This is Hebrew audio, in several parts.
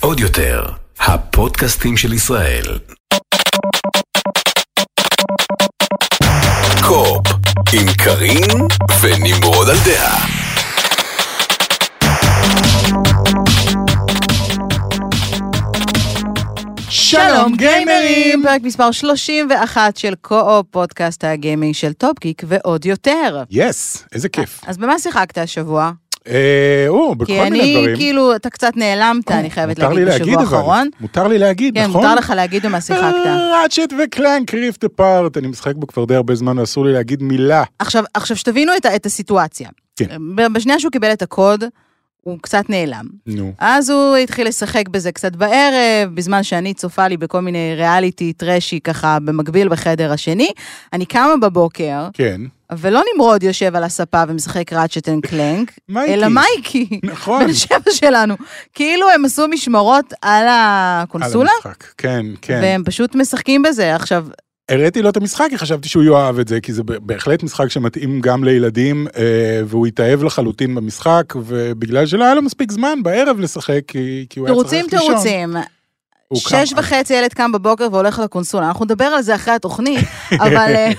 עוד יותר, הפודקאסטים של ישראל. קו-אופ, עם קארין ונמרוד על דעה. שלום גיימרים! פרק מספר 31 של קו-אופ, פודקאסט הגיימינג של טופגיק ועוד יותר. yes, איזה כיף. אז במה שיחקת השבוע? אה, או, בכל כי מיני אני, דברים. כאילו, אתה קצת נעלמת, אני חייבת להגיד, בשבוע להגיד, אבל. האחרון. מותר לי להגיד, כן, נכון? מותר לך להגיד במה שיחקת. ראצ'ט וקלנק ריפט אפארט, אני משחק בו כבר די הרבה זמן, ואסור לי להגיד מילה. עכשיו, עכשיו שתבינו את, הסיטואציה. כן. ב- בשנייה שהוא קיבל את הקוד, הוא קצת נעלם. נו. אז הוא התחיל לשחק בזה קצת בערב, בזמן שאני צופה לי בכל מיני ריאליטי טרשי ככה במקביל בחדר השני. אני קמה בבוקר, כן. ולא נמרוד יושב על הספה ומשחק Ratchet and Clank. אלא מייקי, נכון. בן שבע שלנו. כאילו הם עשו משמרות על הקונסולה, על המשחק. כן, כן. והם פשוט משחקים בזה. עכשיו, הראיתי לו את המשחק, כי חשבתי שהוא יאהב את זה, כי זה בהחלט משחק שמתאים גם לילדים, אה, והוא התאהב לחלוטין במשחק, ובגלל שלא היה לו מספיק זמן בערב לשחק, כי כי הוא היה צריך תירוצים לישון. תירוצים. קם- שש וחצי ילד קם בבוקר והולך לקונסולה, אנחנו נדבר על זה אחרי התוכנית, אבל, אה,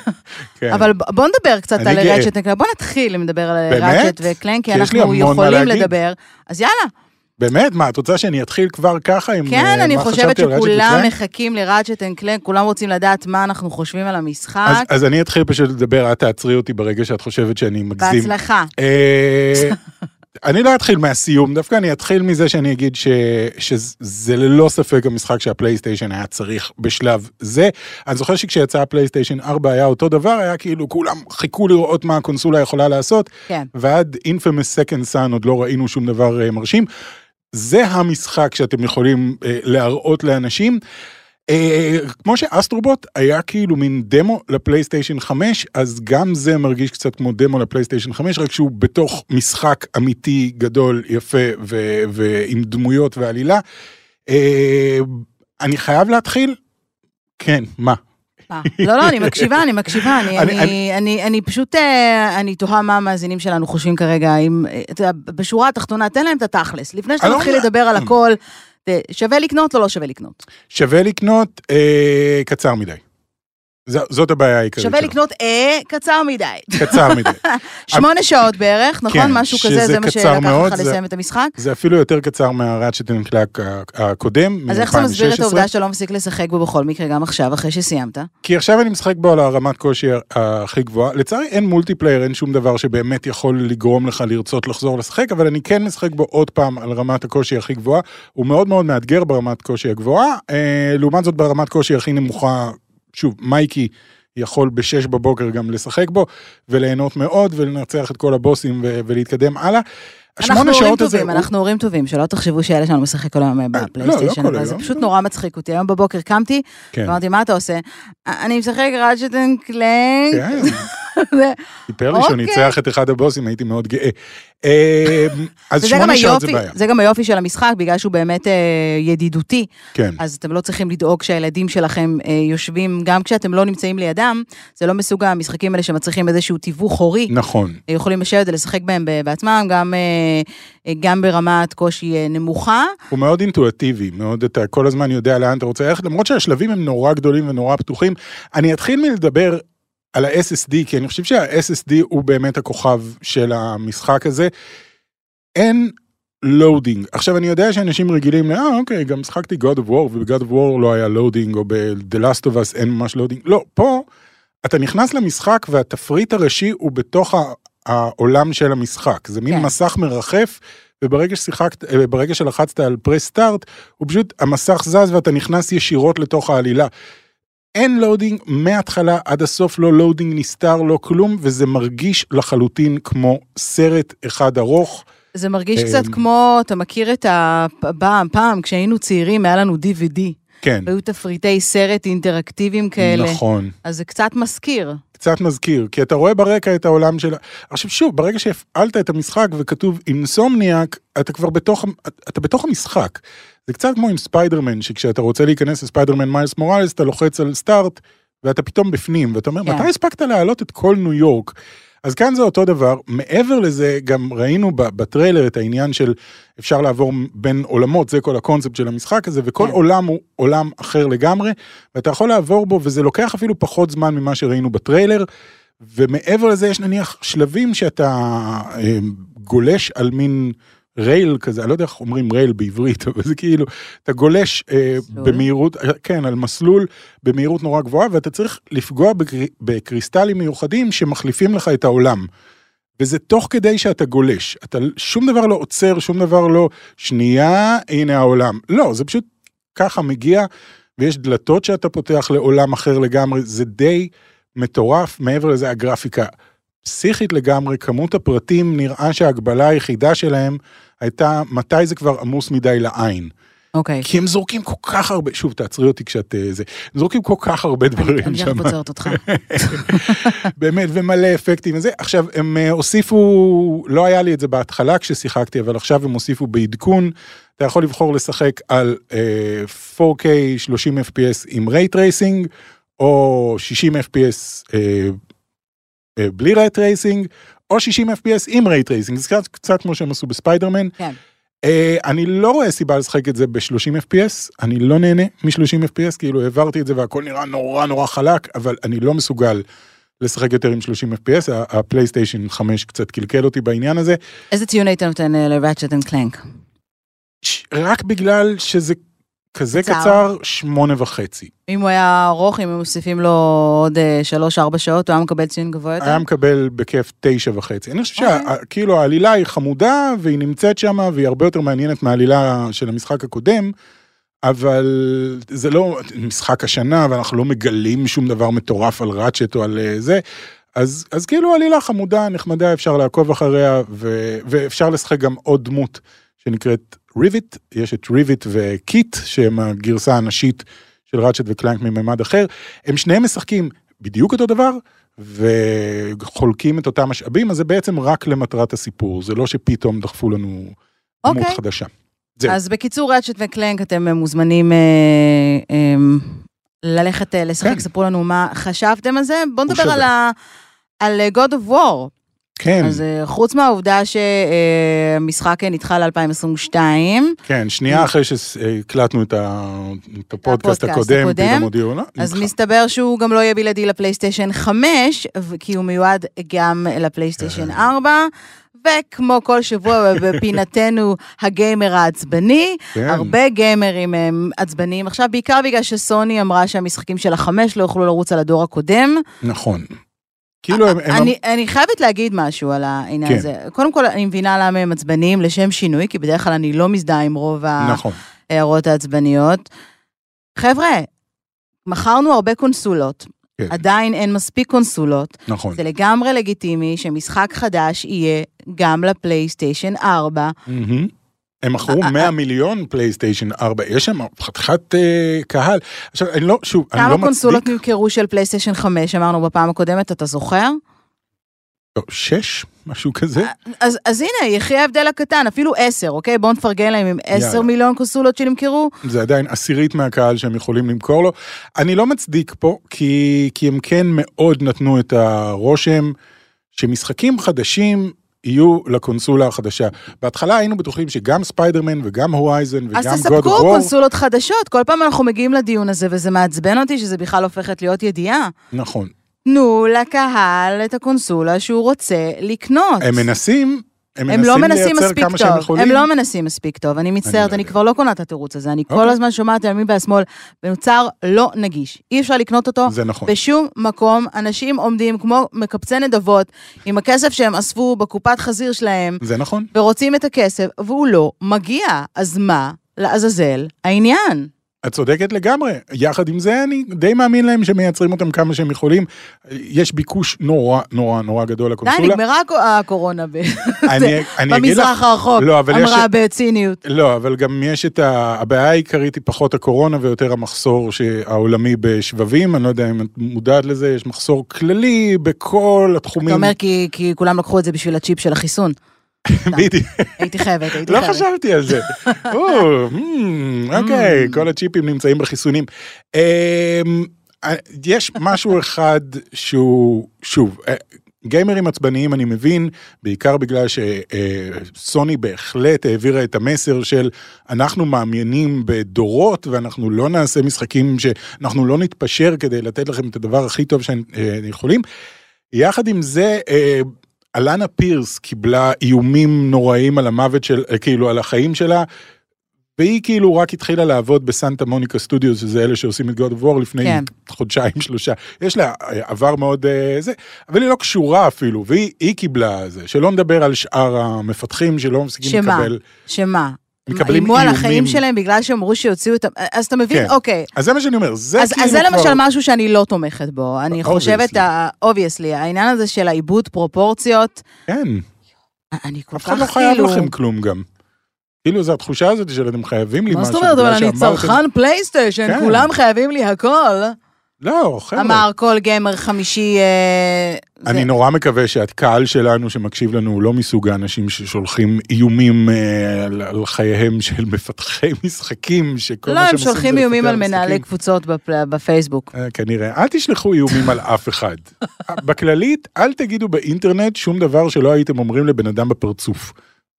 כן. אבל בוא נדבר קצת על. ראצ'ט וקלנק, בוא נתחיל לדבר על באמת? ראצ'ט וקלנק, כי אנחנו יכולים. לדבר, אז יאללה, באמת? מה, את רוצה שאני אתחיל כבר ככה עם כן, אה, אני חושבת על שכולם? מחכים לראצ'ט וקלנק, כולם רוצים לדעת מה אנחנו חושבים על אז, המשחק, אז אני אתחיל פשוט לדבר, את תעצרי אותי ברגע שאת חושבת שאני מגזים. בהצלחה. אני לא אתחיל מהסיום, דווקא אני אתחיל מזה שאני אגיד ש, שזה ללא ספק המשחק שהפלייסטיישן היה צריך בשלב זה. אני זוכר שכשיצא הפלייסטיישן 4 היה אותו דבר, היה כאילו כולם חיכו לראות מה הקונסולה יכולה לעשות, כן. ועד Infamous Second Sun עוד לא ראינו שום דבר אה, מרשים. זה המשחק שאתם יכולים אה, להראות לאנשים. אה, כמו שאסטרובוט היה כאילו מין דמו לפלייסטיישן 5, אז גם זה מרגיש קצת כמו דמו לפלייסטיישן 5, רק שהוא בתוך משחק אמיתי, גדול, יפה ו- ועם דמויות ועלילה. אה, אני חייב להתחיל? כן, מה? לא, לא, אני מקשיבה, אני מקשיבה, אני, אני- אני, אני, אני פשוט, אה, אני תוהה מה המאזינים שלנו חושבים כרגע, אם, אה, אתה יודע, בשורה התחתונה, תן להם את התכלס, לפני שאתה לא מתחיל. לדבר על הכל, ת- שווה לקנות או לא שווה לקנות? שווה לקנות, אה, קצר מדי. זאת הבעיה העיקרית שווה שלו. לקנות אה, קצר מדי. קצר מדי. שמונה שעות בערך, נכון? כן, משהו כזה, זה מה שלקח מאוד, לך זה- לסיים את המשחק? זה אפילו יותר קצר מה Ratchet and Clank הקודם, אז איך זה מסביר את מ-2016. העובדה שאתה לא מפסיק לשחק בו בכל מקרה, גם עכשיו, אחרי שסיימת? כי עכשיו אני משחק בו על הרמת קושי הכי גבוהה. לצערי אין multiplayer, אין שום דבר שבאמת יכול לגרום לך לרצות לחזור לשחק, אבל אני כן משחק בו עוד פעם על רמת הקושי הכי גבוהה. הוא מאוד מאוד מאתגר ברמת קושי הגבוהה. אה, לעומת זאת ברמת קושי הכי נמוכה, שוב, מייקי יכול בשש בבוקר גם לשחק בו, וליהנות מאוד, ולנצח את כל הבוסים ו- ולהתקדם הלאה. אנחנו הורים טובים, הוא- אנחנו הורים טובים, שלא תחשבו שהילד שלנו משחק כל היום בפלייסטיישן, לא כל אבל זה היום. פשוט נורא מצחיק אותי. היום בבוקר קמתי, כן. אמרתי, מה אתה עושה? אני משחק Ratchet and Clank. סיפר לי שהוא אוקיי. ניצח את אחד הבוסים, הייתי מאוד גאה. אה, אז שמונה שעות זה בעיה. זה גם היופי של המשחק, בגלל שהוא באמת אה, ידידותי, כן. אז אתם לא צריכים לדאוג שהילדים שלכם אה, יושבים, גם כשאתם לא נמצאים לידם, זה לא מסוג המשחקים האלה שמצריכים איזשהו תיווך הורי. נכון. יכולים לשבת ולשחק בהם בעצמם, גם, אה, אה, גם ברמת קושי אה, נמוכה. הוא מאוד אינטואטיבי, מאוד אתה כל הזמן יודע לאן אתה רוצה ללכת, למרות שהשלבים הם נורא גדולים ונורא פתוחים. אני אתחיל מלדבר על ה-SSD, כי אני חושב שה-SSD הוא באמת הכוכב של המשחק הזה. אין loading. עכשיו אני יודע שאנשים רגילים אה אוקיי, גם משחקתי God of War, וב-God of War לא היה loading, או ב-The Last of Us אין ממש loading. לא, פה אתה נכנס למשחק והתפריט הראשי הוא בתוך העולם של המשחק. זה מין כן. מסך מרחף. וברגע ששיחקת, אה, ברגע שלחצת על press start, הוא פשוט, המסך זז ואתה נכנס ישירות לתוך העלילה. אין loading מההתחלה עד הסוף, לא loading נסתר, לא כלום, וזה מרגיש לחלוטין כמו סרט אחד ארוך. זה מרגיש אה, קצת כמו, אתה מכיר את הפעם, פעם, כשהיינו צעירים, היה לנו DVD. כן, והיו תפריטי סרט אינטראקטיביים כאלה. נכון. אז זה קצת מזכיר. קצת מזכיר, כי אתה רואה ברקע את העולם של... עכשיו שוב, ברגע שהפעלת את המשחק וכתוב Insomniac, אתה כבר בתוך, אתה בתוך המשחק. זה קצת כמו עם ספיידרמן, שכשאתה רוצה להיכנס ל Spider-Man Miles Morales, אתה לוחץ על start, ואתה פתאום בפנים, ואתה אומר, כן. מתי הספקת להעלות את כל ניו יורק? אז כאן זה אותו דבר, מעבר לזה גם ראינו בטריילר את העניין של אפשר לעבור בין עולמות, זה כל הקונספט של המשחק הזה, וכל כן. עולם הוא עולם אחר לגמרי, ואתה יכול לעבור בו, וזה לוקח אפילו פחות זמן ממה שראינו בטריילר, ומעבר לזה יש נניח שלבים שאתה אה, גולש על מין רייל כזה, אני לא יודע איך אומרים רייל בעברית, אבל זה כאילו, אתה גולש אה, מסלול. במהירות, כן, על מסלול במהירות נורא גבוהה, ואתה צריך לפגוע בקר... בקריסטלים מיוחדים שמחליפים לך את העולם. וזה תוך כדי שאתה גולש, אתה שום דבר לא עוצר, שום דבר לא, שנייה, הנה העולם. לא, זה פשוט ככה מגיע, ויש דלתות שאתה פותח לעולם אחר לגמרי, זה די מטורף, מעבר לזה הגרפיקה פסיכית לגמרי, כמות הפרטים, נראה שההגבלה היחידה שלהם הייתה מתי זה כבר עמוס מדי לעין. אוקיי. כי הם זורקים כל כך הרבה, שוב תעצרי אותי כשאת אה, זה, הם זורקים כל כך הרבה דברים אני שם, עכשיו עוצרת אותך. באמת, ומלא אפקטים וזה. עכשיו, הם אה, הוסיפו, לא היה לי את זה בהתחלה כששיחקתי, אבל עכשיו הם הוסיפו בעדכון, אתה יכול לבחור לשחק על אה, 4K 30 FPS עם ray tracing, או 60 FPS אה, בלי ray tracing, או 60 FPS עם ray tracing, זה קצת, קצת כמו שהם עשו בספיידרמן. כן. אה, אני לא רואה סיבה לשחק את זה ב-30 FPS, אני לא נהנה מ-30 FPS, כאילו העברתי את זה והכל נראה נורא נורא חלק, אבל אני לא מסוגל לשחק יותר עם 30 FPS, הפלייסטיישן 5 קצת קלקל אותי בעניין הזה, איזה ציון היית נותן אה, ל-Ratchet and Clank? רק בגלל שזה כזה קצר. קצר, שמונה וחצי. אם הוא היה ארוך, אם היו מוסיפים לו עוד אה, שלוש-ארבע שעות, הוא היה מקבל ציון גבוה יותר? היה מקבל בכיף תשע וחצי. אני חושב אוקיי. שכאילו העלילה היא חמודה והיא נמצאת שם והיא הרבה יותר מעניינת מהעלילה של המשחק הקודם, אבל זה לא משחק השנה ואנחנו לא מגלים שום דבר מטורף על ראצ'ט או על אה, זה. אז, אז כאילו עלילה חמודה, נחמדה, אפשר לעקוב אחריה ו, ואפשר לשחק גם עוד דמות שנקראת ריביט, יש את ריביט וקיט שהם הגרסה הנשית של ראצ'ט וקלנק מממד אחר, הם שניהם משחקים בדיוק אותו דבר וחולקים את אותם משאבים, אז זה בעצם רק למטרת הסיפור, זה לא שפתאום דחפו לנו דמות אוקיי. חדשה. זהו. אז בקיצור, Ratchet וקלנק, אתם אה, מוזמנים אה, אה, ללכת אה, לשחק, כן. ספרו לנו מה חשבתם על זה. בואו נדבר שווה. על ה- על God of War. כן, אז אה, חוץ מהעובדה שהמשחק נדחה ל-2022, כן, שנייה אחרי שהקלטנו את ה- את הפודקאסט הקודם, הקודם. פתאום הודיעו, לא, אז נדחה. מסתבר שהוא גם לא יהיה בלעדי לפלייסטיישן 5, ו- כי הוא מיועד גם לפלייסטיישן 4. וכמו כל שבוע בפינתנו הגיימר העצבני, כן. הרבה גיימרים הם עצבניים עכשיו, בעיקר בגלל שסוני אמרה שהמשחקים של החמש לא יוכלו לרוץ על הדור הקודם. נכון. כאילו הם, הם אני, אני חייבת להגיד משהו על העניין כן. הזה. קודם כל, אני מבינה למה הם עצבניים לשם שינוי, כי בדרך כלל אני לא מזדהה עם רוב נכון, ההערות העצבניות. חבר'ה, מכרנו הרבה קונסולות, כן. עדיין אין מספיק קונסולות. נכון. זה לגמרי לגיטימי שמשחק חדש יהיה גם לפלייסטיישן 4. מהמם. הם מכרו אה, 100 מיליון פלייסטיישן 4, יש שם חתיכת אה, קהל. עכשיו, אני לא, שוב, אני כמה לא קונסולות מצדיק, נמכרו של פלייסטיישן 5, אמרנו בפעם הקודמת, אתה זוכר? לא, שש, משהו כזה. אז, אז הנה, יחי ההבדל הקטן, אפילו 10, אוקיי? בואו נפרגן להם עם 10 יאללה. מיליון קונסולות שנמכרו. זה עדיין עשירית מהקהל שהם יכולים למכור לו. אני לא מצדיק פה, כי, כי הם כן מאוד נתנו את הרושם שמשחקים חדשים יהיו לקונסולה החדשה. בהתחלה היינו בטוחים שגם ספיידרמן וגם הורייזן אז וגם God תספקו of War, קונסולות חדשות, כל פעם אנחנו מגיעים לדיון הזה, וזה מעצבן אותי שזה בכלל הופכת להיות ידיעה. נכון. תנו לקהל את הקונסולה שהוא רוצה לקנות. הם מנסים, הם הם לא מנסים מספיק טוב. הם לא מנסים מספיק טוב, אני מצטערת, לא אני יודע. כבר לא קונה את התירוץ הזה, אני כל אוקיי. הזמן שומעת ימין והשמאל, במוצר לא נגיש, אי אפשר לקנות אותו זה נכון. בשום מקום, אנשים עומדים כמו מקבצי נדבות, עם הכסף שהם אספו בקופת חזיר שלהם, זה נכון. ורוצים את הכסף, והוא לא מגיע, אז מה, לעזאזל, העניין? את צודקת לגמרי. יחד עם זה, אני די מאמין להם שמייצרים אותם כמה שהם יכולים. יש ביקוש נורא נורא נורא גדול די, לקונסולה. נגמרה הקו- הקורונה ב- אני, אני אגיד לך, במזרח הרחוק, לא, אבל יש- אמרה בציניות. לא, אבל גם יש את ה... הבעיה העיקרית היא פחות הקורונה ויותר המחסור העולמי בשבבים, אני לא יודע אם את מודעת לזה, יש מחסור כללי בכל התחומים. אתה אומר כי כי כולם לקחו את זה בשביל הצ'יפ של החיסון. בדיוק, הייתי חייבת, הייתי לא חייבת. חשבתי על זה. או, אוקיי, כל הצ'יפים נמצאים בחיסונים. אמ, יש משהו אחד שהוא, שוב, אה, גיימרים עצבניים אני מבין, בעיקר בגלל שסוני בהחלט העבירה את המסר של אנחנו מאמינים בדורות ואנחנו לא נעשה משחקים שאנחנו לא נתפשר כדי לתת לכם את הדבר הכי טוב שיכולים. יחד עם זה, אה, אלנה פירס קיבלה איומים נוראים על המוות של, אה, כאילו על החיים שלה. והיא כאילו רק התחילה לעבוד ב Santa Monica Studio, שזה אלה שעושים את God of War לפני כן. חודשיים שלושה. יש לה אה, עבר מאוד אה, זה, אבל היא לא קשורה אפילו, והיא היא קיבלה זה. שלא נדבר על שאר המפתחים שלא מפסיקים שמה? לקבל. שמה? מקבלים איימו על איומים. החיים שלהם בגלל שאמרו שיוציאו אותם, אז אתה מבין, כן. אוקיי. אז זה מה שאני אומר, זה אז, כאילו אז זה כבר... למשל משהו שאני לא תומכת בו. אני. חושבת, obviously, העניין הזה של האיבוד פרופורציות, כן, אני כל אף כך אחד לא חייב כאילו... לכם כלום גם. כאילו, זו התחושה הזאת של אתם חייבים לי מה משהו. זאת אומרת, אבל אני צרכן פלייסטיישן, כן. כולם חייבים לי הכל. לא, חבר'ה. אמר כל גיימר חמישי... אה, זה- אני נורא מקווה שהקהל שלנו שמקשיב לנו הוא לא מסוג האנשים ששולחים איומים אה, על, חייהם של מפתחי משחקים, שכל לא, מה הם שהם עושים שולחים זה איומים לפתח על מנהלי משחקים. קבוצות בפ- בפייסבוק. אה, כנראה. אל תשלחו איומים על אף אחד. בכללית, אל תגידו באינטרנט שום דבר שלא הייתם אומרים לבן אדם בפרצוף.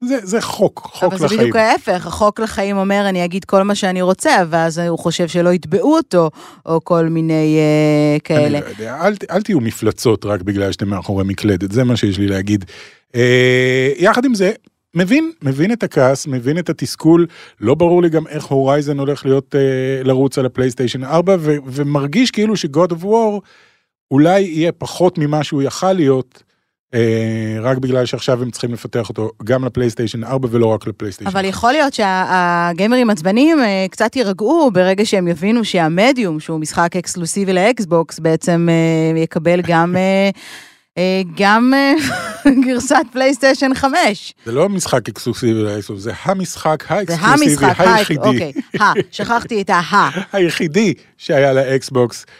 זה, זה חוק, חוק אבל זה לחיים. בדיוק ההפך, החוק לחיים אומר, אני אגיד כל מה שאני רוצה, ואז הוא חושב שלא יתבעו אותו, או כל מיני אה, אני כאלה. לא יודע, אל, אל תהיו מפלצות רק בגלל שאתם מאחורי מקלדת, זה מה שיש לי להגיד. אה, יחד עם זה, מבין, מבין את הכעס, מבין את התסכול, לא ברור לי גם איך Horizon הולך להיות אה, לרוץ על הפלייסטיישן 4, ו, ומרגיש כאילו ש-God of War אולי יהיה פחות ממה שהוא יכל להיות, רק בגלל שעכשיו הם צריכים לפתח אותו גם לפלייסטיישן 4 ולא רק לפלייסטיישן. אבל יכול להיות שהגיימרים עצבניים אה, קצת יירגעו ברגע שהם יבינו שהמדיום, שהוא משחק אקסקלוסיבי לאקסבוקס, בעצם אה, יקבל גם... אה, אה, גם אה, גרסת פלייסטיישן 5. זה לא משחק אקסקלוסיבי לאקסקלוסיבי, זה המשחק זה האקסקלוסיבי המשחק, היחידי. אוקיי, שכחתי את ה-ה. היחידי שהיה לאקסבוקס, אה,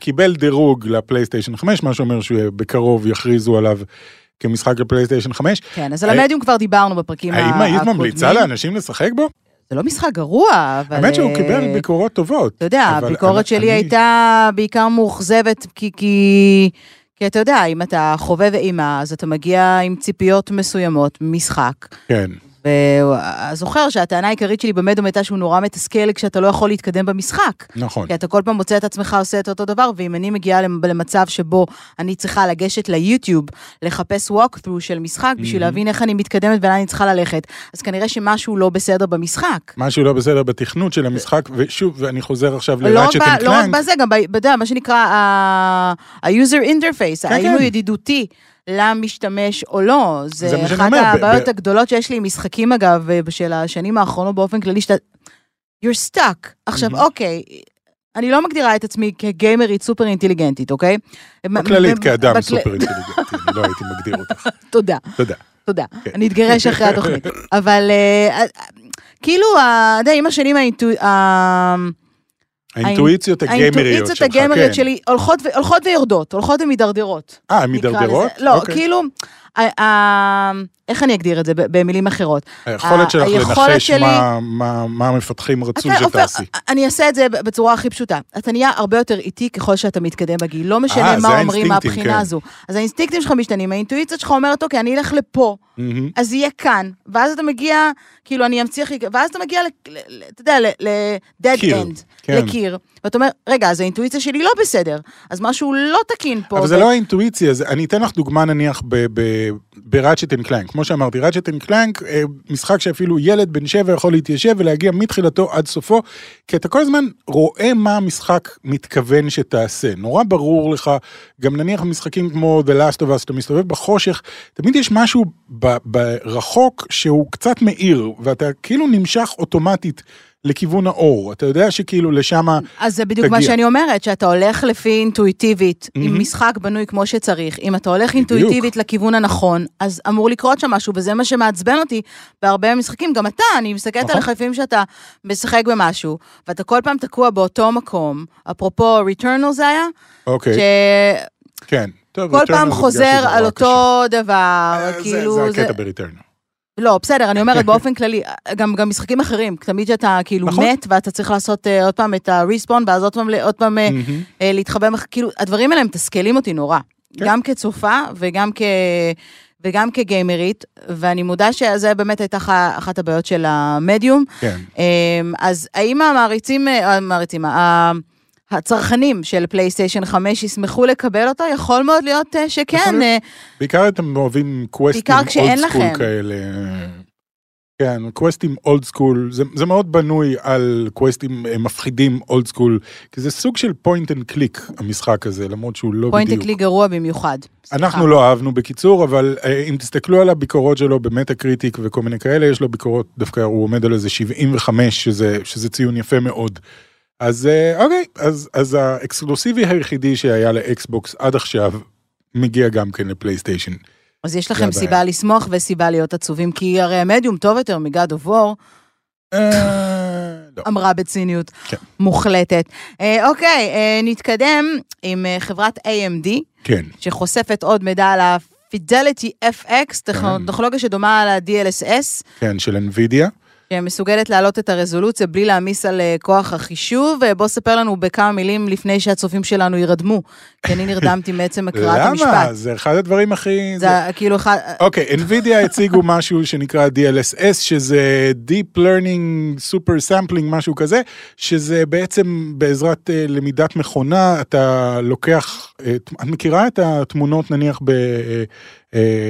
קיבל דירוג לפלייסטיישן 5, מה שאומר שבקרוב יכריזו עליו כמשחק לפלייסטיישן 5. כן, אז על האם- המדיום כבר דיברנו בפרקים האם הקודמים. היית ממליצה לאנשים לשחק בו? זה לא משחק גרוע, אבל... האמת שהוא אה, קיבל ביקורות טובות. אתה יודע, הביקורת שלי הייתה בעיקר מאוכזבת, כי, כי, כי אתה יודע, אם אתה חובב אימה, אז אתה מגיע עם ציפיות מסוימות ממשחק. כן, וזוכר שהטענה העיקרית שלי במדיום הייתה שהוא נורא מתסכל כשאתה לא יכול להתקדם במשחק. נכון. כי אתה כל פעם מוצא את עצמך עושה את אותו דבר, ואם אני מגיעה למ- למצב שבו אני צריכה לגשת ליוטיוב, לחפש walkthrough של משחק, בשביל Mhm. להבין איך אני מתקדמת ולאן אני צריכה ללכת, אז כנראה שמשהו לא בסדר במשחק. משהו לא בסדר בתכנות של המשחק, ושוב, ואני חוזר עכשיו לא לראצ'ט אנד לא רק. בזה, גם אתה יודע, מה שנקרא ה-user interface, האם כן. הוא ידידותי למשתמש או לא. זה זה אחת אומר, הבעיות ב- הגדולות שיש לי עם משחקים, אגב, של השנים האחרונות באופן כללי, שאתה... you're stuck. עכשיו. אוקיי, אני לא מגדירה את עצמי כגיימרית סופר אינטליגנטית, אוקיי? בכללית כאדם בכל- סופר אינטליגנטי, לא הייתי מגדיר אותך. תודה. תודה. תודה. כן. אני אתגרש אחרי התוכנית. אבל אה, אה, כאילו, אתה יודע, עם השנים האינטואיציות הגיימריות האינטואיציות שלך, הגיימריות כן. שלי הולכות ו- הולכות ויורדות, הולכות ומידרדרות. אה, הן מידרדרות? לא, אוקיי. כאילו, ה- ה- איך אני אגדיר את זה במילים אחרות? היכולת שלך היכולת לנחש שלי- מה- מה מה המפתחים רצו אתה- שתעשי. אני אעשה את זה בצורה הכי פשוטה. אתה נהיה הרבה יותר איטי ככל שאתה מתקדם בגיל. לא משנה אה, מה אומרים מהבחינה כן. הזו. אז האינסטינקטים שלך משתנים, האינטואיציה שלך אומרת, אוקיי, אני אלך לפה. אז יהיה כאן. ואז אתה מגיע, כאילו, אני אמציח, ואז אתה מגיע, אתה יודע, ל-dead end, כן. לקיר. ואתה אומר, רגע, אז האינטואיציה שלי לא בסדר, אז משהו לא תקין פה. אבל זה לא האינטואיציה, זה- אני אתן לך דוגמה נניח ב Ratchet and Clank. כמו שאמרתי, Ratchet and Clank, אה, משחק שאפילו ילד בן שבע יכול להתיישב ולהגיע מתחילתו עד סופו, כי אתה כל הזמן רואה מה המשחק מתכוון שתעשה. נורא ברור לך, גם נניח במשחקים כמו The Last of Us, אתה מסתובב בחושך, תמיד יש משהו ברחוק שהוא קצת מאיר, ואתה כאילו נמשך אוטומטית. לכיוון האור, אתה יודע שכאילו לשם אז זה בדיוק מה תגיע. שאני אומרת, שאתה הולך לפי אינטואיטיבית, עם מהמם. משחק בנוי כמו שצריך, אם אתה הולך אינטואיטיבית לכיוון הנכון, אז אמור לקרות שם משהו, וזה מה שמעצבן אותי בהרבה משחקים. גם אתה, אני מסתכלת נכון. עליך לפעמים שאתה משחק במשהו, ואתה כל פעם תקוע באותו מקום, אפרופו ריטרנל זה היה, אוקיי, כן. טוב, Returnal פעם זה חוזר על נורא קשה. אותו דבר, אה, זה- כאילו... זה הקטע בריטרנל. לא, בסדר, אני אומרת באופן כללי, גם, גם משחקים אחרים, תמיד שאתה כאילו נכון. מת, ואתה צריך לעשות uh, עוד פעם את הריספון, ואז עוד פעם, עוד פעם uh, מהמם. אה, להתחבא, כאילו, הדברים האלה מתסכלים אותי נורא. כן. גם כצופה וגם כ... וגם כגיימרית, ואני מודה שזה באמת הייתה אחת הבעיות של המדיום. כן. אמ, אז האם המעריצים, המעריצים, הצרכנים של פלייסטיישן 5 ישמחו לקבל אותו? יכול מאוד להיות אה, שכן. אה, בעיקר אתם אוהבים קווסטים old school. כאלה. כן, קווסטים old school, זה, זה מאוד בנוי על קווסטים אה, מפחידים old school, כי זה סוג של point and click המשחק הזה, למרות שהוא לא point בדיוק. אקלי גרוע במיוחד. סליחה. אנחנו לא אהבנו בקיצור, אבל אם תסתכלו על הביקורות שלו ב Metacritic וכל מיני כאלה, יש לו ביקורות, דווקא הוא עומד על איזה 75, שזה, שזה ציון יפה מאוד. אז אה, אוקיי, אז, אז האקסקלוסיבי היחידי שהיה לאקסבוקס עד עכשיו, מגיע גם כן לפלייסטיישן. אז יש לכם הבעיה. סיבה לשמוח וסיבה להיות עצובים, כי הרי ה-Medium טוב יותר מ God of War, אה, לא. אמרה בציניות כן. מוחלטת. אה, אוקיי, אה, נתקדם עם אה, חברת AMD, כן, שחושפת עוד מידע על ה-Fidelity FX, כן. טכנולוגיה שדומה ל-DLSS, כן, של NVIDIA. שמסוגלת להעלות את הרזולוציה בלי להעמיס על אה, כוח החישוב. אה, בוא ספר לנו בכמה מילים לפני שהצופים שלנו יירדמו, כי אני נרדמתי מעצם הקראת המשפט. למה? זה אחד הדברים הכי... זה כאילו אחד... אוקיי, NVIDIA הציגו משהו שנקרא DLSS, שזה Deep Learning Super Sampling, משהו כזה, שזה בעצם בעזרת אה, למידת מכונה, אתה לוקח, את מכירה את התמונות נניח ב-Heritage?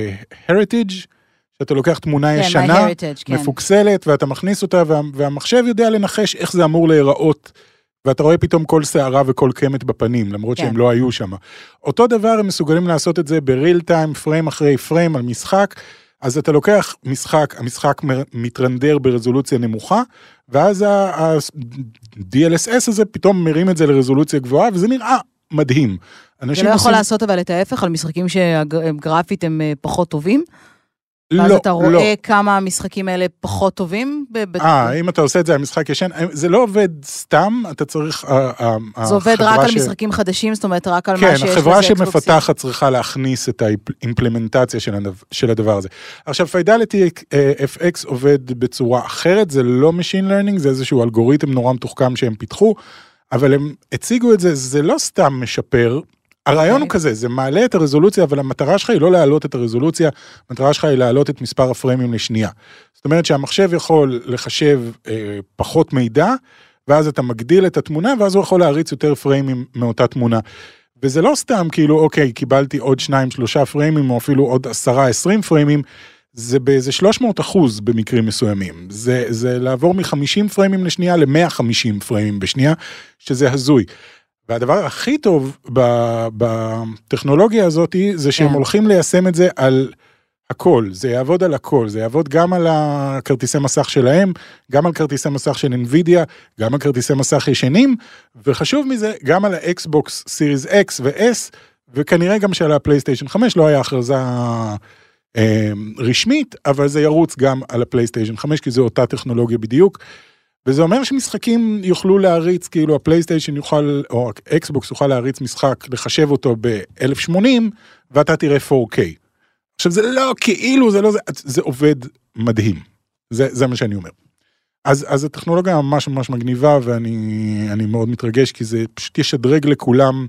שאתה לוקח תמונה כן, ישנה, MyHeritage, כן. מפוקסלת, ואתה מכניס אותה, וה, והמחשב יודע לנחש איך זה אמור להיראות. ואתה רואה פתאום כל שערה וכל קמת בפנים, למרות כן. שהם לא היו שם. אותו דבר הם מסוגלים לעשות את זה בריל טיים, פריים אחרי פריים על משחק, אז אתה לוקח משחק, המשחק מתרנדר ברזולוציה נמוכה, ואז ה-DLSS הזה פתאום מרים את זה לרזולוציה גבוהה, וזה נראה מדהים. זה לא יכול עושים- לעשות אבל את ההפך, על משחקים שגרפית הם אה, פחות טובים? ואז לא, אתה רואה לא. כמה המשחקים האלה פחות טובים? אה, אם אתה עושה את זה על משחק ישן, זה לא עובד סתם, אתה צריך... ה- ה- זה עובד החברה רק על ש- משחקים חדשים, זאת אומרת רק על מה כן, שיש לזה החברה אקסבוקסים. שמפתחת צריכה להכניס את האימפלמנטציה של הדבר- של הדבר הזה. עכשיו, פיידליטי FX עובד בצורה אחרת, זה לא Machine Learning, זה איזשהו אלגוריתם נורא מתוחכם שהם פיתחו, אבל הם הציגו את זה, זה לא סתם משפר. הרעיון הוא אוקיי. כזה, זה מעלה את הרזולוציה, אבל המטרה שלך היא לא להעלות את הרזולוציה, המטרה שלך היא להעלות את מספר הפריימים לשנייה. זאת אומרת שהמחשב יכול לחשב אה, פחות מידע, ואז אתה מגדיל את התמונה, ואז הוא יכול להריץ יותר פריימים מאותה תמונה. וזה לא סתם כאילו, אוקיי, קיבלתי עוד שניים, שלושה פריימים, או אפילו עוד עשרה, עשרים פריימים, זה באיזה 300 אחוז במקרים מסוימים. זה, זה לעבור מ-50 פריימים לשנייה ל-150 פריימים בשנייה, שזה הזוי. והדבר הכי טוב בטכנולוגיה הזאת זה שהם כן. הולכים ליישם את זה על הכל, זה יעבוד על הכל, זה יעבוד גם על הכרטיסי מסך שלהם, גם על כרטיסי מסך של NVIDIA, גם על כרטיסי מסך ישנים, וחשוב מזה, גם על האקסבוקס Series X ו-S, וכנראה גם שעל הפלייסטיישן 5 לא היה הכרזה אה, רשמית, אבל זה ירוץ גם על הפלייסטיישן 5, כי זו אותה טכנולוגיה בדיוק. וזה אומר שמשחקים יוכלו להריץ, כאילו הפלייסטיישן יוכל, או האקסבוקס יוכל להריץ משחק, לחשב אותו ב-1080, ואתה תראה 4K. עכשיו זה לא כאילו, זה לא זה, זה עובד מדהים. זה, זה מה שאני אומר. אז, אז הטכנולוגיה ממש ממש מגניבה, ואני אני מאוד מתרגש, כי זה פשוט ישדרג לכולם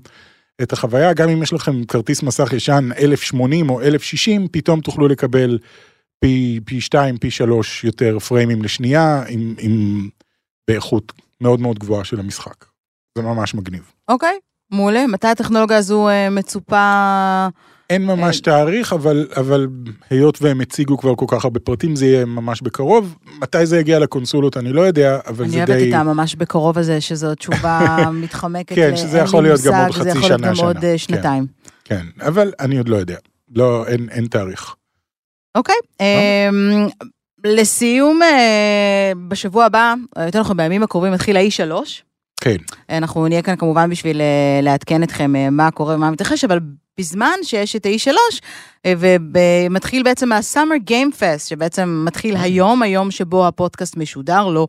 את החוויה, גם אם יש לכם כרטיס מסך ישן 1080 או 1060, פתאום תוכלו לקבל פי, פי 2, פי 3 יותר פריימים לשנייה, עם, עם באיכות מאוד מאוד גבוהה של המשחק. זה ממש מגניב. אוקיי, מעולה. מתי הטכנולוגיה הזו אה, מצופה... אין ממש תאריך, אבל, אבל היות והם הציגו כבר כל כך הרבה פרטים, זה יהיה ממש בקרוב. מתי זה יגיע לקונסולות אני לא יודע, אבל אני זה אוהבת די... את הממש בקרוב הזה, שזו תשובה מתחמקת. כן, שזה אין יכול להיות גם עוד חצי זה יכול להיות שנה, גם עוד שנה. אה, כן. שנתיים. כן, אבל אני עוד לא יודע. לא, אין, אין תאריך. אוקיי. אמ, לסיום, אה, בשבוע הבא, או יותר נכון בימים הקרובים, מתחיל ה-E3. כן, אנחנו נהיה כאן כמובן בשביל אה, לעדכן אתכם אה, מה קורה ומה מתרחש, אבל בזמן שיש את ה-E3, אה, ומתחיל בעצם ה-Summer Game Fest, שבעצם מתחיל היום, היום שבו הפודקאסט משודר, לא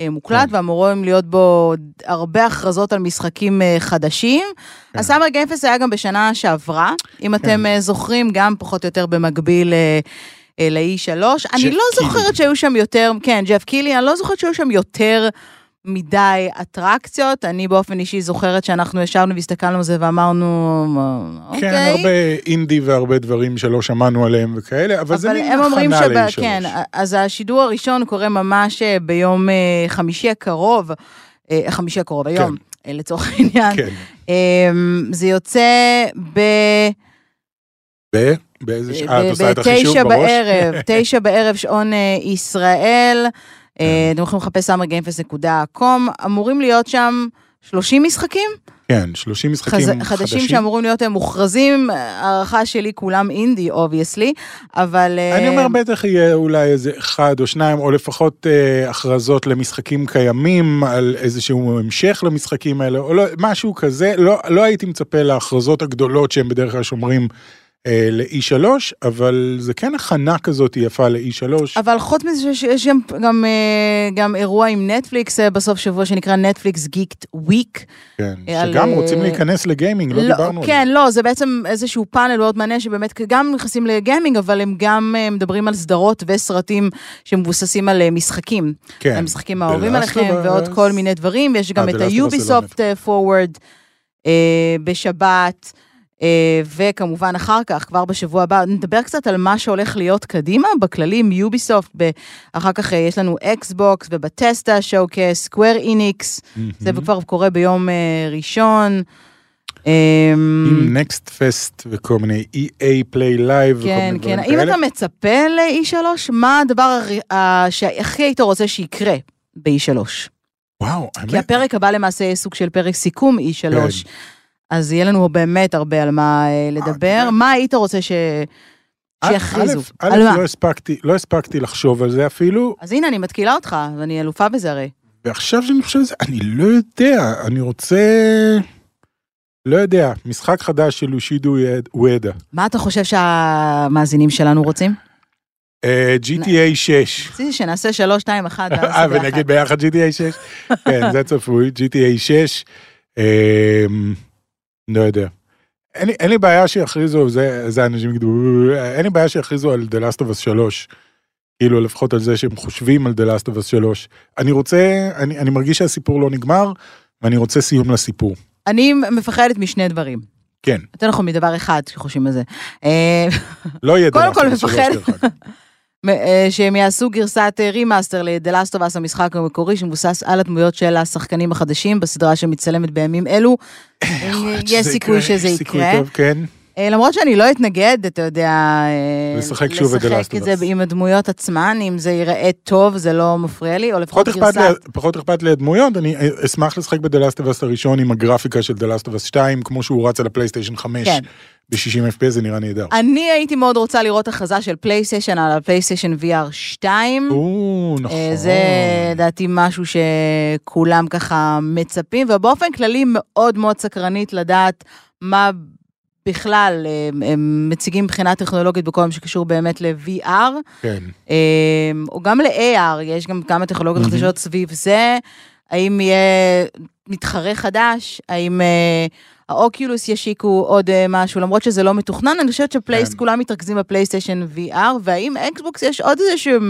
אה, מוקלט, כן. ואמורים להיות בו הרבה הכרזות על משחקים אה, חדשים. כן. Game Fest היה גם בשנה שעברה, אם אתם אה, זוכרים, גם פחות או יותר במקביל אה, אה, ל-E3. אני לא קילי. זוכרת שהיו שם יותר, כן, ג'ף קילי, אני לא זוכרת שהיו שם יותר מדי אטרקציות. אני באופן אישי זוכרת שאנחנו ישבנו והסתכלנו על זה ואמרנו, אוקיי. כן, הרבה אינדי והרבה דברים שלא שמענו עליהם וכאלה, אבל זה אבל מין הם אומרים הכנה שב... ל-E3. כן, אז השידור הראשון קורה ממש אה, ביום אה, חמישי הקרוב, אה, חמישי הקרוב, היום, אה, לצורך העניין. כן. אה, זה יוצא ב... ב- באיזה שעה את עושה את החישוב בתשע בראש? בערב, תשע בערב שעון אה, ישראל. כן. אה, אתם יכולים לחפש summergamefest.com, אמורים להיות שם 30 משחקים כן, 30 משחקים חז- חדשים. חדשים שאמורים להיות אה, מוכרזים, אה, הערכה שלי כולם אינדי, obviously, אבל... אה, אני אומר בטח יהיה אולי איזה אחד או שניים, או לפחות אה, הכרזות למשחקים קיימים, על איזשהו המשך למשחקים האלה, או לא, משהו כזה. לא, לא הייתי מצפה להכרזות הגדולות שהם בדרך כלל שומרים אה, ל-E3, אבל זה כן הכנה כזאת יפה ל-E3. אבל חוץ מזה שיש יש גם, גם, אה, גם אירוע עם נטפליקס אה, בסוף שבוע שנקרא נטפליקס גיקט וויק. כן, על, שגם אה, רוצים להיכנס לגיימינג, לא דיברנו על כן, זה. לא, זה בעצם איזשהו פאנל מאוד מעניין שבאמת גם נכנסים לגיימינג, אבל הם גם אה, מדברים על סדרות וסרטים שמבוססים על אה, משחקים. כן. המשחקים האהובים עליכם ועוד. כל מיני דברים, יש גם אה, את לא ה-Ubisoft Forward אה, בשבת. אה, וכמובן אחר כך, כבר בשבוע הבא, נדבר קצת על מה שהולך להיות קדימה, בכללים, יוביסופט, אחר כך אה, יש לנו אקסבוקס ו-Bethesda showcase, Square Enix, זה. כבר קורה ביום אה, ראשון. אה, עם Next Fest וכל מיני EA Play Live וכל כן, מיני כן. דברים האם כאלה. אתה מצפה ל-E3? מה הדבר שהכי היית רוצה שיקרה ב-E3? וואו, כי האמת, הפרק הבא למעשה יהיה סוג של פרק סיכום E3, כן. אז יהיה לנו באמת הרבה על מה אה, לדבר. יודע. מה היית רוצה ש... שיכריזו? א'? לא הספקתי, לא הספקתי לחשוב על זה אפילו, אז הנה, אני מתקילה אותך, ואני אלופה בזה הרי. ועכשיו שאני חושב על זה, אני לא יודע, אני רוצה... לא יודע, משחק חדש של לושידו וודה. מה אתה חושב שהמאזינים שלנו רוצים? אה, GTA 6. רציתי שנעשה שלוש, שתיים, אחד, ואז אה, ביחד. ונגיד ביחד GTA 6? כן, זה צפוי, GTA 6. אה, לא יודע. אין אין לי בעיה שיכריזו, זה זה אנשים יגידו, אין לי בעיה שיכריזו על The Last of Us 3. כאילו לפחות על זה שהם חושבים על The Last of Us 3. אני רוצה, אני אני מרגיש שהסיפור לא נגמר, ואני רוצה סיום לסיפור. אני מפחדת משני דברים. כן, יותר נכון מדבר אחד כשחושבים על זה. אה, לא יהיה קודם כל The Last of Us 3 מפחד. דרך אגב. אה, שהם יעשו גרסת אה, remaster ל-The Last of Us המשחק המקורי שמבוסס על הדמויות של השחקנים החדשים בסדרה שמצלמת בימים אלו. להיות יש סיכוי יקרה, שזה יש סיכוי יקרה. טוב, כן. אה, למרות שאני לא אתנגד, אתה יודע, אה, לשחק שוב את לשחק זה. עם הדמויות עצמן, אם זה ייראה טוב, זה לא מפריע לי, או לפחות. לי, פחות אכפת לי הדמויות, אני אשמח לשחק Us הראשון עם הגרפיקה של Us 2, כמו שהוא רץ על הפלייסטיישן 5 כן. ב-60 FPS, זה נראה נהדר. אני הייתי מאוד רוצה לראות הכרזה של פלייסטיישן על הפלייסטיישן VR 2. או, נכון. אה, זה לדעתי משהו שכולם ככה מצפים, ובאופן כללי מאוד מאוד סקרנית לדעת מה בכלל הם, הם מציגים מבחינה טכנולוגית בכל מה שקשור באמת ל-VR, כן. אה, או גם ל-AR, יש גם כמה טכנולוגיות מהמם. חדשות סביב זה, האם יהיה מתחרה חדש, האם אה, האוקיולוס ישיקו עוד אה, משהו, למרות שזה לא מתוכנן, אני חושבת שפלייסט, כן. כולם מתרכזים בפלייסטיישן VR, והאם אקסבוקס יש עוד איזשהו...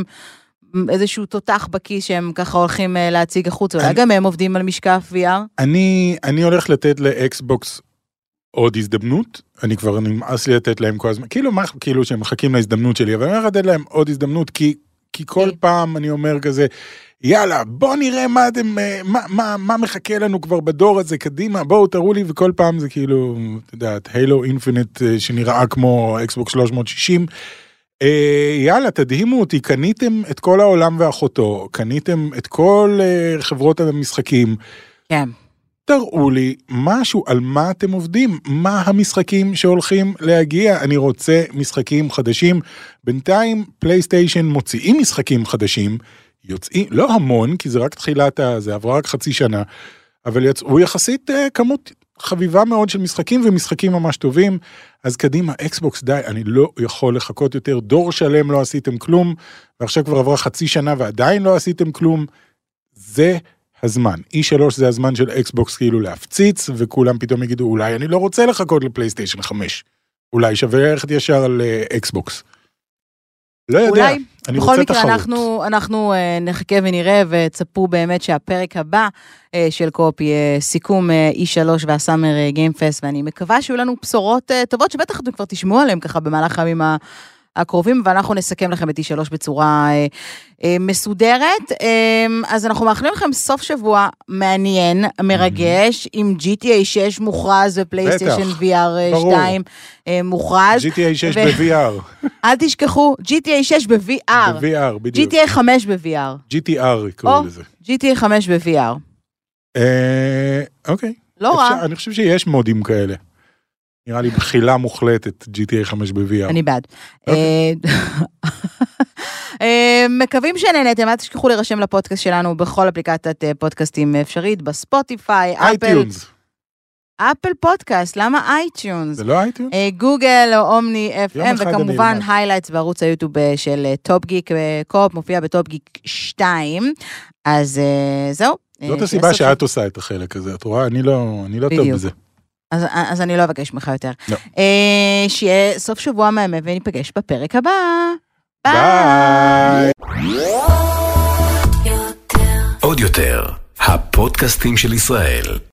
איזשהו תותח בכיס שהם ככה הולכים אה, להציג החוצה, אולי גם הם עובדים על משקף VR? אני, אני הולך לתת לאקסבוקס עוד הזדמנות, אני כבר נמאס לי לתת להם כל הזמן, כאילו מה, כאילו שהם מחכים להזדמנות שלי, אבל אני הולך לתת להם עוד הזדמנות, כי, כי כל אוקיי. פעם אני אומר כזה, יאללה, בוא נראה מה אתם, אה, מה, מה, מה מחכה לנו כבר בדור הזה, קדימה, בואו תראו לי, וכל פעם זה כאילו, את יודעת, Halo Infinite שנראה כמו אקסבוקס 360. אה, יאללה, תדהימו אותי, קניתם את כל העולם ואחותו, קניתם את כל אה, חברות המשחקים, כן. תראו לי משהו על מה אתם עובדים, מה המשחקים שהולכים להגיע. אני רוצה משחקים חדשים. בינתיים פלייסטיישן מוציאים משחקים חדשים, יוצאים, לא המון, כי זה רק תחילת. זה עברה רק חצי שנה, אבל יצאו יחסית אה, כמות חביבה מאוד של משחקים ומשחקים ממש טובים. אז קדימה, אקסבוקס, די, אני לא יכול לחכות יותר. דור שלם לא עשיתם כלום, ועכשיו כבר עברה חצי שנה ועדיין לא עשיתם כלום. זה הזמן. E3 זה הזמן של אקסבוקס כאילו להפציץ, וכולם פתאום יגידו, אולי אני לא רוצה לחכות לפלייסטיישן 5. אולי שווה ללכת ישר על אה. לא יודע, אולי. אני בכל רוצה מקרה, תחרות. אנחנו, אנחנו אה, נחכה ונראה, וצפו באמת שהפרק הבא אה, של קופ יהיה סיכום אה, E3 והסאמר אה, גיימפסט, ואני מקווה שיהיו לנו בשורות אה, טובות, שבטח אתם כבר תשמעו עליהן ככה במהלך הימים ה- הקרובים, ואנחנו נסכם לכם את E3 בצורה אה, אה, מסודרת. אה, אז אנחנו מאחלים לכם סוף שבוע מעניין, מרגש, עם GTA 6 מוכרז ופלייסטיישן VR ברור. 2 אה, מוכרז. GTA 6 ו- ב-VR, אל תשכחו, GTA 6 ב-VR. ב-VR, בדיוק. GTA 5 ב-VR. GTR יקראו או. לזה. GTA 5 ב-VR. אה, אוקיי. לא רע, אני חושב שיש מודים כאלה. נראה לי בחילה מוחלטת GTA 5 ב-VR. אני בעד. אוקיי. אה, אה, מקווים שנהנתם, אל תשכחו להירשם לפודקאסט שלנו בכל אפליקציית אה, פודקאסטים אפשרית, בספוטיפיי, אפל. אפל פודקאסט, למה iTunes? זה לא iTunes? גוגל או Omny FM, וכמובן. highlights בערוץ היוטיוב של טופ גיק קופ, מופיע בטופ גיק 2. אז זהו. זאת הסיבה שאת עושה את החלק הזה, את רואה? אני לא לא טוב. בזה. אז, אז אני לא אבקש ממך יותר. לא. אה, שיהיה סוף שבוע מהמם וניפגש בפרק הבא. ביי. עוד יותר, הפודקאסטים של ישראל.